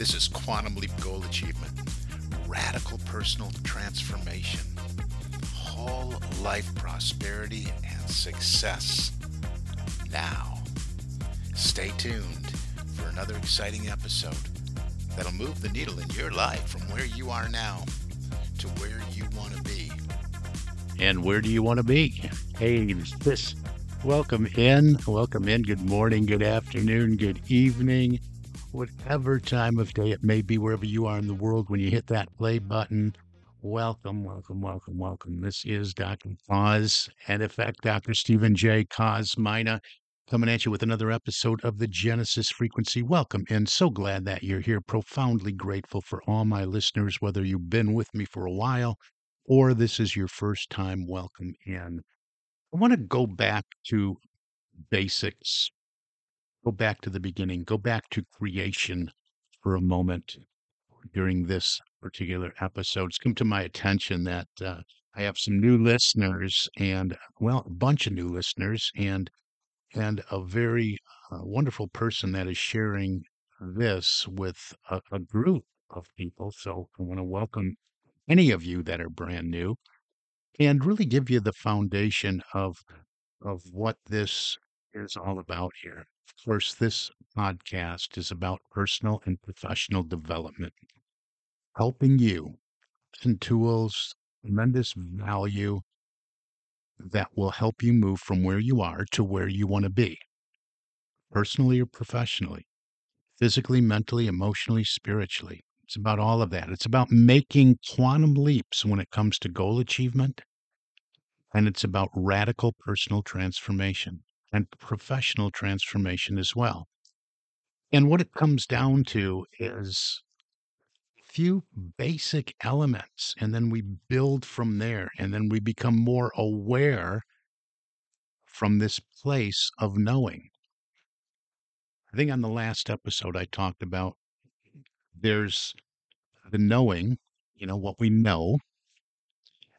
This is Quantum Leap Goal Achievement, radical personal transformation, whole life prosperity and success. Now, stay tuned for another exciting episode that'll move the needle in your life from where you are now to where you want to be. And where do you want to be? Hey, this welcome in, welcome in. Good morning, good afternoon, good evening whatever time of day it may be, wherever you are in the world, when you hit that play button, welcome, welcome, welcome, welcome. This is Dr. Cause and Effect, Dr. Stephen J. Kosmyna, coming at you with another episode of the Genesis Frequency. Welcome, and so glad that you're here. Profoundly grateful for all my listeners, whether you've been with me for a while or this is your first time. Welcome in. I want to go back to basics go back to the beginning, go back to creation for a moment during this particular episode. It's come to my attention that uh, I have some new listeners and, well, a bunch of new listeners and and a very uh, wonderful person that is sharing this with a, a group of people. So I want to welcome any of you that are brand new and really give you the foundation of of what this is all about here. Of course, this podcast is about personal and professional development, helping you and tools, tremendous value that will help you move from where you are to where you want to be, personally or professionally, physically, mentally, emotionally, spiritually. It's about all of that. It's about making quantum leaps when it comes to goal achievement, and it's about radical personal transformation and professional transformation as well. And what it comes down to is a few basic elements, and then we build from there, and then we become more aware from this place of knowing. I think on the last episode, I talked about there's the knowing, you know, what we know.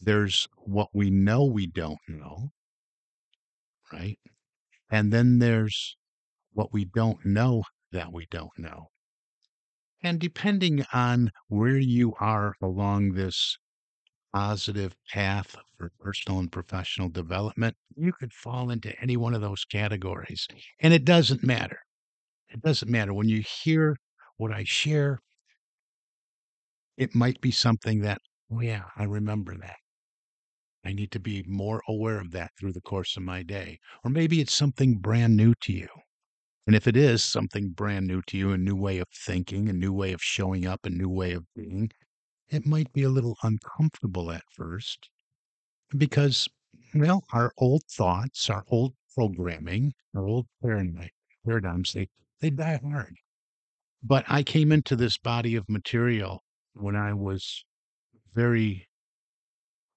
There's what we know we don't know, right? And then there's what we don't know that we don't know. And depending on where you are along this positive path for personal and professional development, you could fall into any one of those categories. And it doesn't matter. It doesn't matter. When you hear what I share, it might be something that, oh, yeah, I remember that. I need to be more aware of that through the course of my day. Or maybe it's something brand new to you. And if it is something brand new to you, a new way of thinking, a new way of showing up, a new way of being, it might be a little uncomfortable at first because, well, our old thoughts, our old programming, our old paradigms, they, they die hard. But I came into this body of material when I was very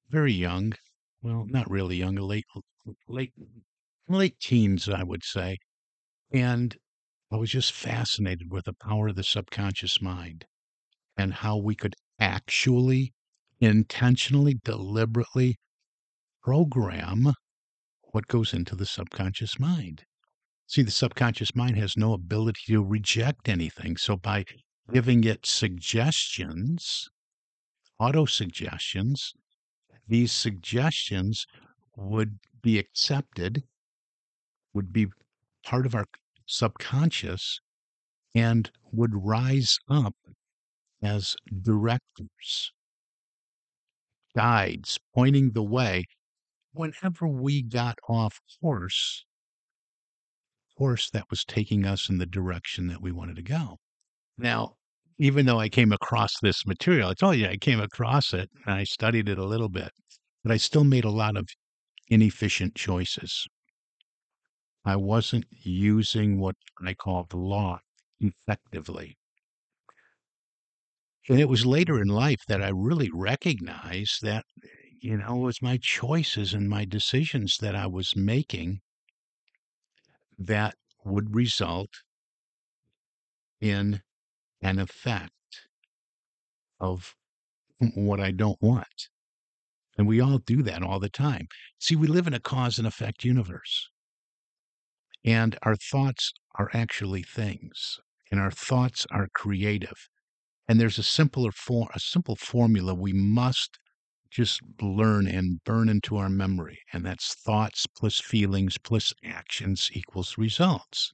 very young. Well, not really young, late, late, late teens, I would say. And I was just fascinated with the power of the subconscious mind and how we could actually, intentionally, deliberately program what goes into the subconscious mind. See, the subconscious mind has no ability to reject anything. So by giving it suggestions, auto suggestions, these suggestions would be accepted, would be part of our subconscious, and would rise up as directors, guides, pointing the way whenever we got off course, course that was taking us in the direction that we wanted to go. Now, even though I came across this material, I told you I came across it and I studied it a little bit, but I still made a lot of inefficient choices. I wasn't using what I call the law effectively. And it was later in life that I really recognized that, you know, it was my choices and my decisions that I was making that would result in an effect of what I don't want. And we all do that all the time. See, we live in a cause and effect universe. And our thoughts are actually things, and our thoughts are creative. And there's a simpler form, a simple formula we must just learn and burn into our memory, and that's thoughts plus feelings plus actions equals results.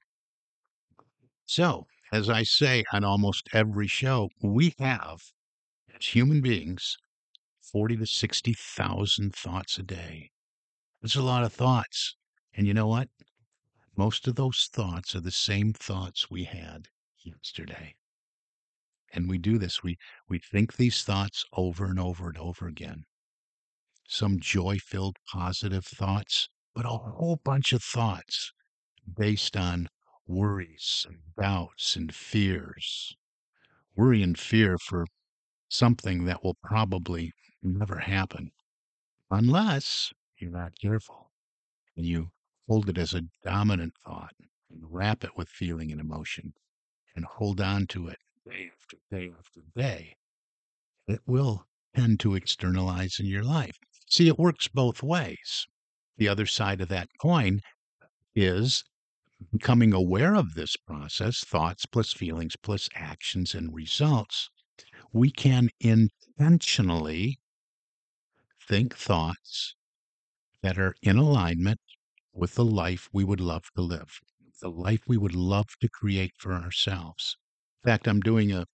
So, as I say on almost every show, we have, as human beings, 40 to 60,000 thoughts a day. That's a lot of thoughts. And you know what? Most of those thoughts are the same thoughts we had yesterday. And we do this. We, we think these thoughts over and over and over again. Some joy filled positive thoughts, but a whole bunch of thoughts based on worries and doubts and fears. Worry and fear for something that will probably never happen unless you're not careful and you hold it as a dominant thought and wrap it with feeling and emotion and hold on to it day after day after day. It will tend to externalize in your life. See, it works both ways. The other side of that coin is becoming aware of this process, thoughts plus feelings plus actions and results. We can intentionally think thoughts that are in alignment with the life we would love to live, the life we would love to create for ourselves. In fact, I'm doing a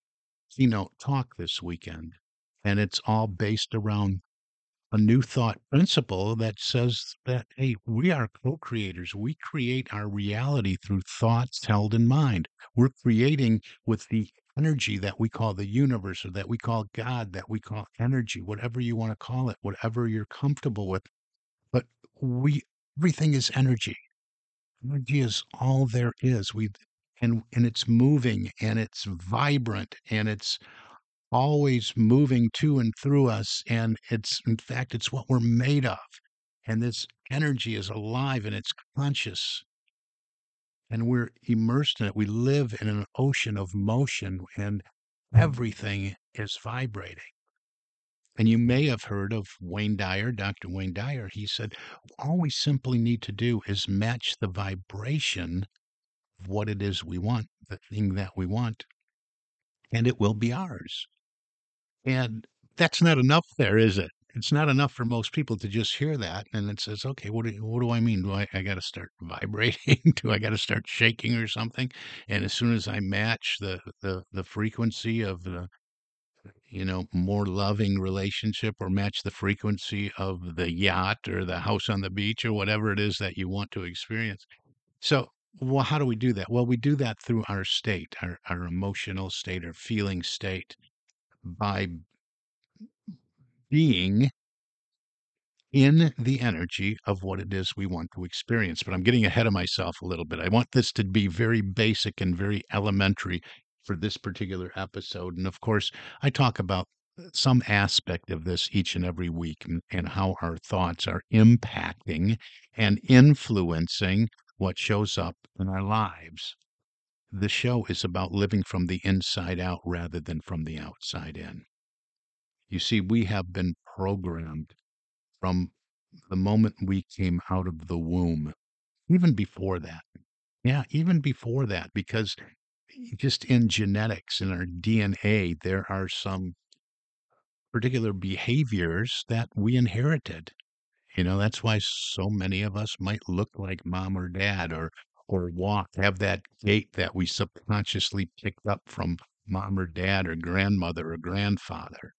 keynote talk this weekend, and it's all based around a new thought principle that says that, hey, we are co creators. We create our reality through thoughts held in mind. We're creating with the energy that we call the universe or that we call God, that we call energy, whatever you want to call it, whatever you're comfortable with. But we, everything is energy. Energy is all there is. We, and, and it's moving and it's vibrant and it's always moving to and through us. And it's, in fact, it's what we're made of. And this energy is alive and it's conscious. And we're immersed in it. We live in an ocean of motion and mm. everything is vibrating. And you may have heard of Wayne Dyer, Dr. Wayne Dyer. He said, all we simply need to do is match the vibration of what it is we want, the thing that we want, and it will be ours. And that's not enough there, is it? It's not enough for most people to just hear that and it says, okay, what do, what do I mean? Do I, I got to start vibrating? do I got to start shaking or something? And as soon as I match the, the, the frequency of the, you know, more loving relationship or match the frequency of the yacht or the house on the beach or whatever it is that you want to experience. So, well, how do we do that? Well, we do that through our state, our, our emotional state, our feeling state, by being in the energy of what it is we want to experience. But I'm getting ahead of myself a little bit. I want this to be very basic and very elementary for this particular episode. And of course, I talk about uh, some aspect of this each and every week and, and how our thoughts are impacting and influencing what shows up in our lives. The show is about living from the inside out rather than from the outside in. You see, we have been programmed from the moment we came out of the womb, even before that. Yeah, even before that, because just in genetics, in our DNA, there are some particular behaviors that we inherited. You know, that's why so many of us might look like mom or dad or or walk, have that gait that we subconsciously picked up from mom or dad or grandmother or grandfather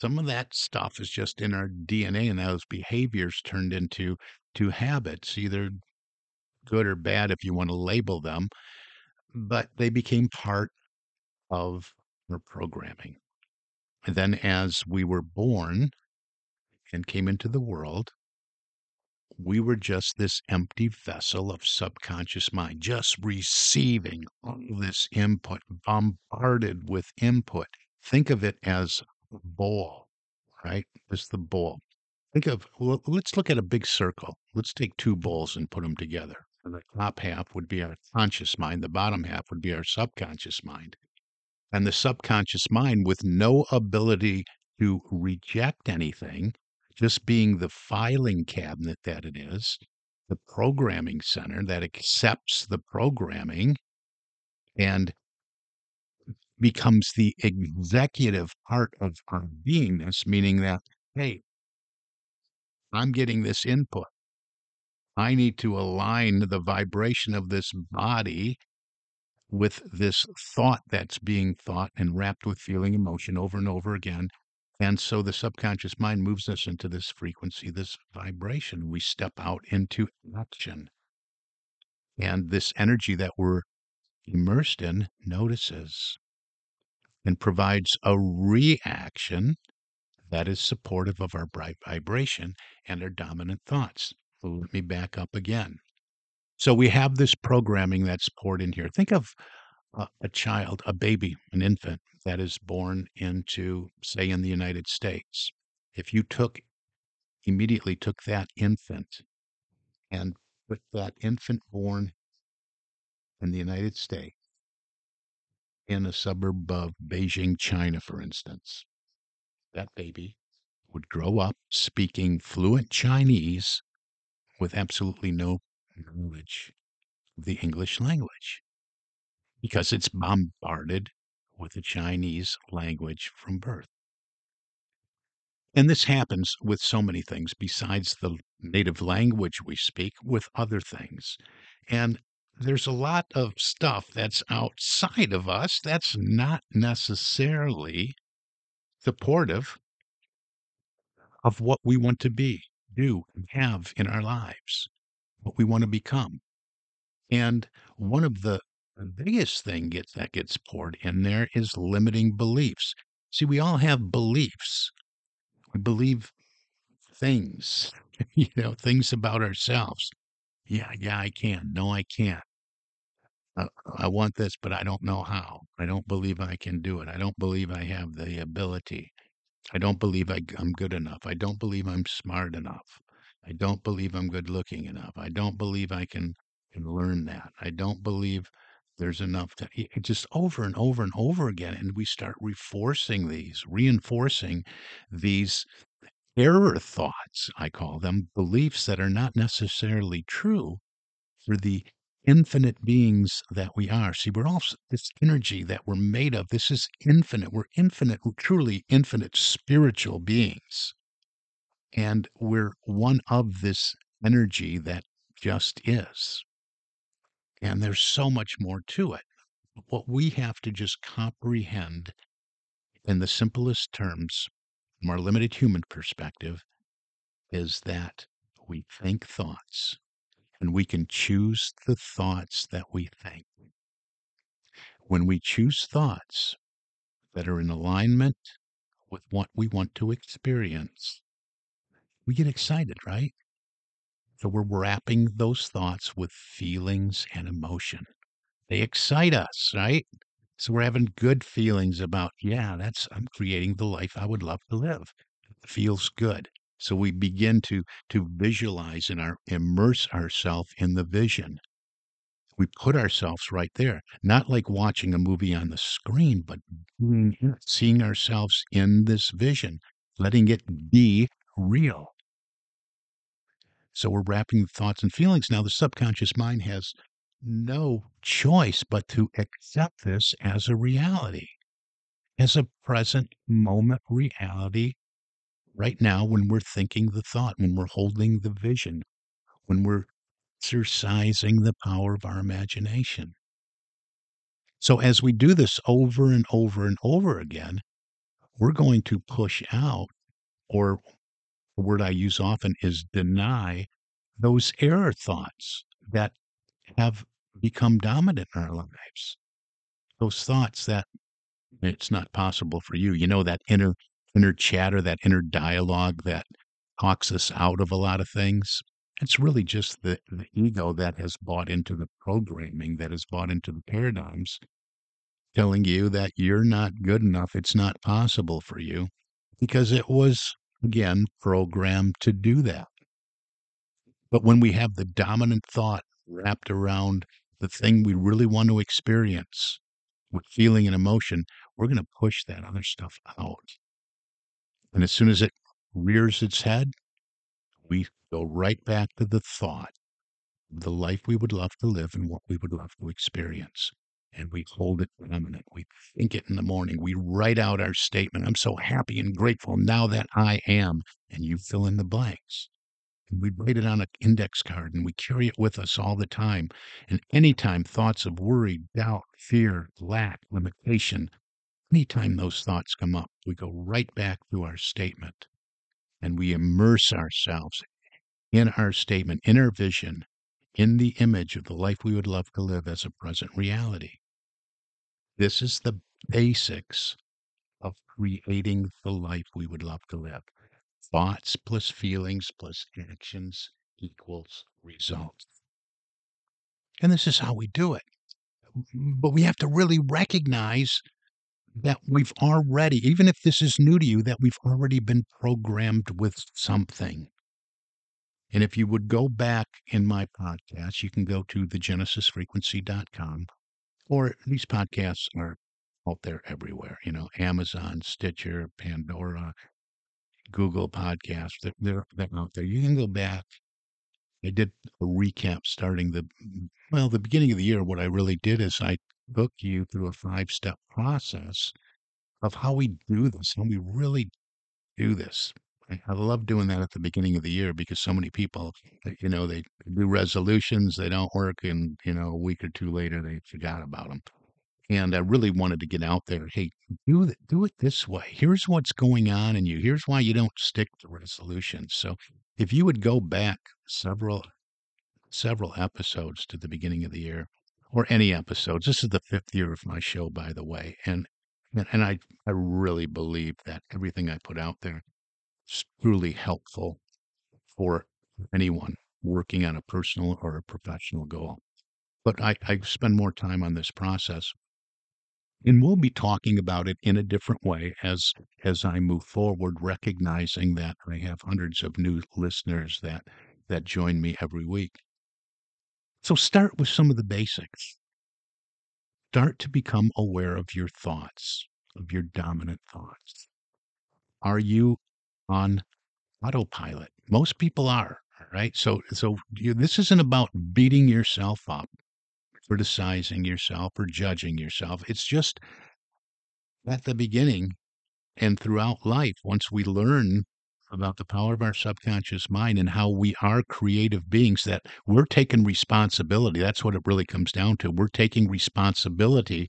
some of that stuff is just in our DNA and those behaviors turned into to habits, either good or bad if you want to label them, but they became part of our programming. And then as we were born and came into the world, we were just this empty vessel of subconscious mind, just receiving all this input, bombarded with input think of it as a bowl, right? It's the bowl. Think of, well, let's look at a big circle. Let's take two bowls and put them together. And the top half would be our conscious mind, the bottom half would be our subconscious mind. And the subconscious mind, with no ability to reject anything, just being the filing cabinet that it is, the programming center that accepts the programming and becomes the executive part of our beingness, meaning that, hey, I'm getting this input. I need to align the vibration of this body with this thought that's being thought and wrapped with feeling emotion over and over again. And so the subconscious mind moves us into this frequency, this vibration. We step out into action. And this energy that we're immersed in notices and provides a reaction that is supportive of our bright vibration and our dominant thoughts. Let me back up again. So we have this programming that's poured in here. Think of a, child, a baby, an infant that is born into, say, in the United States. If you took immediately took that infant and put that infant born in the United States in a suburb of Beijing, China, for instance, that baby would grow up speaking fluent Chinese with absolutely no knowledge of the English language because it's bombarded with the Chinese language from birth. And this happens with so many things besides the native language we speak, with other things. And there's a lot of stuff that's outside of us that's not necessarily supportive of what we want to be, do, and have in our lives, what we want to become. And one of the biggest thing gets that gets poured in there is limiting beliefs. See, we all have beliefs. We believe things, you know, things about ourselves. Yeah, yeah, I can. No, I can't. Uh, I want this, but I don't know how. I don't believe I can do it. I don't believe I have the ability. I don't believe I, am good enough. I don't believe I'm smart enough. I don't believe I'm good looking enough. I don't believe I can, can learn that. I don't believe there's enough to just over and over and over again. And we start reinforcing these, reinforcing these error thoughts, I call them, beliefs that are not necessarily true for the infinite beings that we are. See, we're all this energy that we're made of. This is infinite. We're infinite, we're truly infinite spiritual beings. And we're one of this energy that just is. And there's so much more to it. What we have to just comprehend in the simplest terms, from our limited human perspective, is that we think thoughts and we can choose the thoughts that we think. When we choose thoughts that are in alignment with what we want to experience, we get excited, right? So we're wrapping those thoughts with feelings and emotion. They excite us, right? So we're having good feelings about, yeah, that's, I'm creating the life I would love to live. It feels good. So we begin to to visualize and our, immerse ourselves in the vision. We put ourselves right there, not like watching a movie on the screen, but mm-hmm. seeing ourselves in this vision, letting it be real. So we're wrapping thoughts and feelings. Now, the subconscious mind has no choice but to accept this as a reality, as a present moment reality right now when we're thinking the thought, when we're holding the vision, when we're exercising the power of our imagination. So, as we do this over and over and over again, we're going to push out, or word I use often is deny, those error thoughts that have become dominant in our lives. Those thoughts that it's not possible for you. You know, that inner inner chatter, that inner dialogue that talks us out of a lot of things. It's really just the, the ego that has bought into the programming, that has bought into the paradigms telling you that you're not good enough, it's not possible for you, because it was, again, programmed to do that. But when we have the dominant thought wrapped around the thing we really want to experience with feeling and emotion, we're going to push that other stuff out. And as soon as it rears its head, we go right back to the thought the life we would love to live and what we would love to experience. And we hold it dominant. We think it in the morning. We write out our statement. I'm so happy and grateful now that I am. And you fill in the blanks. And we write it on an index card and we carry it with us all the time. And anytime thoughts of worry, doubt, fear, lack, limitation, anytime those thoughts come up, we go right back to our statement and we immerse ourselves in our statement, in our vision, in the image of the life we would love to live as a present reality. This is the basics of creating the life we would love to live. Thoughts plus feelings plus actions equals results. And this is how we do it. But we have to really recognize that we've already, even if this is new to you, that we've already been programmed with something. And if you would go back in my podcast, you can go to thegenesisfrequency.com, or these podcasts are out there everywhere, you know, Amazon, Stitcher, Pandora, Google Podcasts. They're, they're, they're out there. You can go back. I did a recap starting the, mm, well, the beginning of the year. What I really did is I took you through a five step process of how we do this, how we really do this. I love doing that at the beginning of the year because so many people, uh, you know, they do resolutions, they don't work, and, you know, a week or two later, they forgot about them. And I really wanted to get out there. Hey, do it, do it this way. Here's what's going on in you. Here's why you don't stick to resolutions. So if you would go back several, several episodes to the beginning of the year, or any episodes, this is the fifth year of my show, by the way, and, and I I really believe that everything I put out there truly helpful for anyone working on a personal or a professional goal. But I, I spend more time on this process. And we'll be talking about it in a different way as as I move forward, recognizing that I have hundreds of new listeners that that join me every week. So start with some of the basics. Start to become aware of your thoughts, of your dominant thoughts. Are you on autopilot. Most people are, right? So, so you, this isn't about beating yourself up, criticizing yourself, or judging yourself. It's just at the beginning and throughout life, once we learn about the power of our subconscious mind and how we are creative beings, that we're taking responsibility. That's what it really comes down to. We're taking responsibility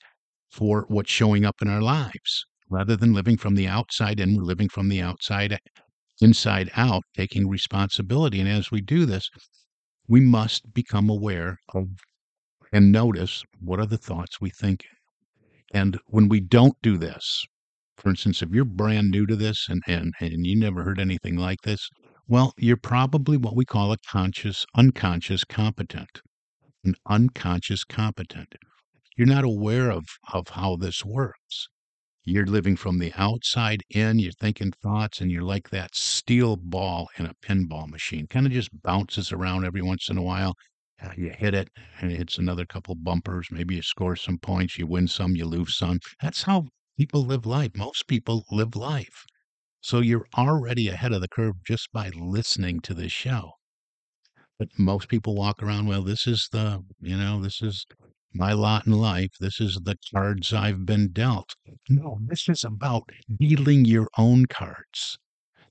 for what's showing up in our lives rather than living from the outside in, we're living from the outside inside out, taking responsibility. And as we do this, we must become aware of and notice what are the thoughts we think. And when we don't do this, for instance, if you're brand new to this and, and, and you never heard anything like this, well, you're probably what we call a conscious, unconscious competent. An unconscious competent. You're not aware of, of how this works. You're living from the outside in, you're thinking thoughts, and you're like that steel ball in a pinball machine. Kind of just bounces around every once in a while. Uh, you hit it, and it hits another couple bumpers. Maybe you score some points, you win some, you lose some. That's how people live life. Most people live life. So you're already ahead of the curve just by listening to this show. But most people walk around, well, this is the, you know, this is my lot in life. This is the cards I've been dealt. No, this is about dealing your own cards.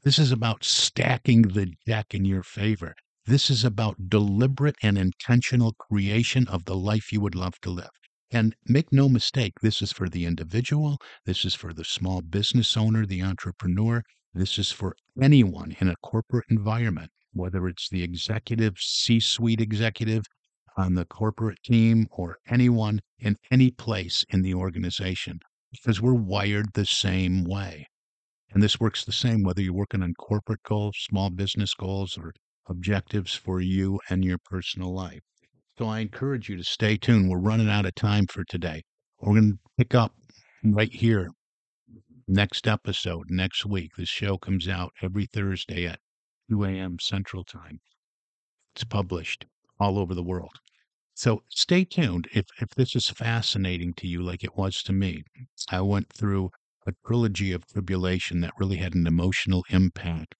This is about stacking the deck in your favor. This is about deliberate and intentional creation of the life you would love to live. And make no mistake, this is for the individual, this is for the small business owner, the entrepreneur, this is for anyone in a corporate environment, whether it's the executive, C suite executive, on the corporate team or anyone in any place in the organization because we're wired the same way. And this works the same whether you're working on corporate goals, small business goals, or objectives for you and your personal life. So I encourage you to stay tuned. We're running out of time for today. We're going to pick up right here next episode next week. This show comes out every Thursday at 2 a.m. Central Time. It's published all over the world. So stay tuned if, if this is fascinating to you, like it was to me. I went through a trilogy of tribulation that really had an emotional impact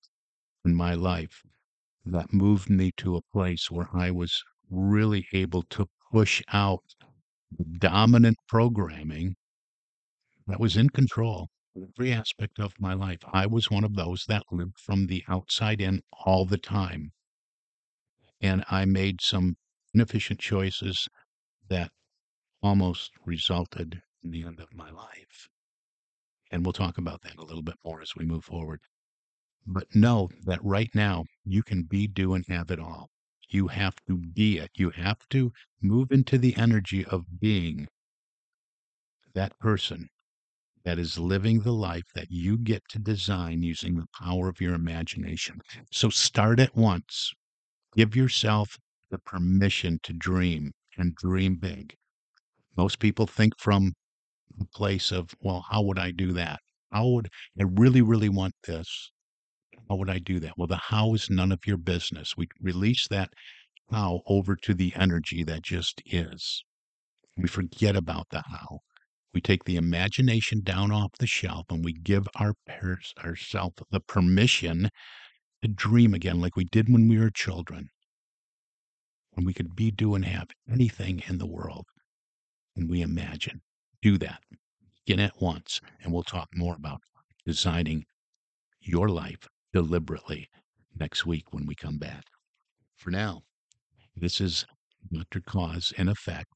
in my life that moved me to a place where I was really able to push out dominant programming that was in control of every aspect of my life. I was one of those that lived from the outside in all the time. And I made some inefficient choices that almost resulted in the end of my life. And we'll talk about that a little bit more as we move forward. But know that right now you can be, do, and have it all. You have to be it. You have to move into the energy of being that person that is living the life that you get to design using the power of your imagination. So start at once. Give yourself the permission to dream and dream big. Most people think from the place of, well, how would I do that? How would I really, really want this? How would I do that? Well, the how is none of your business. We release that how over to the energy that just is. We forget about the how. We take the imagination down off the shelf and we give our ourselves the permission to dream again, like we did when we were children. When we could be, do, and have anything in the world. And we imagine. Do that. Begin at once. And we'll talk more about designing your life deliberately next week when we come back. For now, this is Dr. Cause in Effect,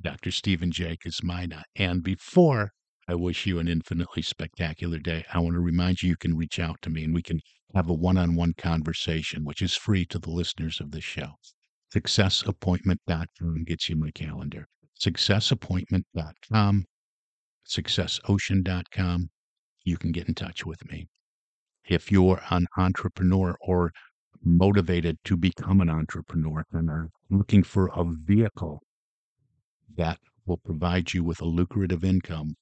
Dr. Stephen J. Kosmyna. Uh, and before I wish you an infinitely spectacular day, I want to remind you you can reach out to me and we can have a one on one conversation, which is free to the listeners of this show. Successappointment.com gets you my calendar. Successappointment.com, successocean.com. You can get in touch with me. If you're an entrepreneur or motivated to become an entrepreneur and are looking for a vehicle that will provide you with a lucrative income,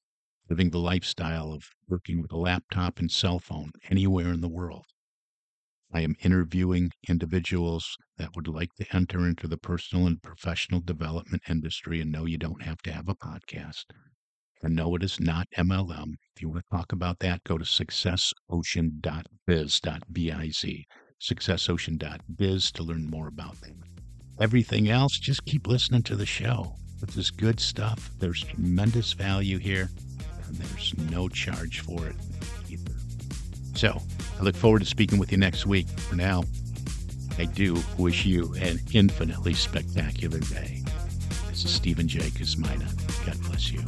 living the lifestyle of working with a laptop and cell phone anywhere in the world. I am interviewing individuals that would like to enter into the personal and professional development industry and know you don't have to have a podcast. And no, it is not MLM. If you want to talk about that, go to successocean.biz.biz, successocean.biz to learn more about that. Everything else, just keep listening to the show. This is good stuff. There's tremendous value here, and there's no charge for it. So I look forward to speaking with you next week. For now, I do wish you an infinitely spectacular day. This is Stephen J. Kosmyna. God bless you.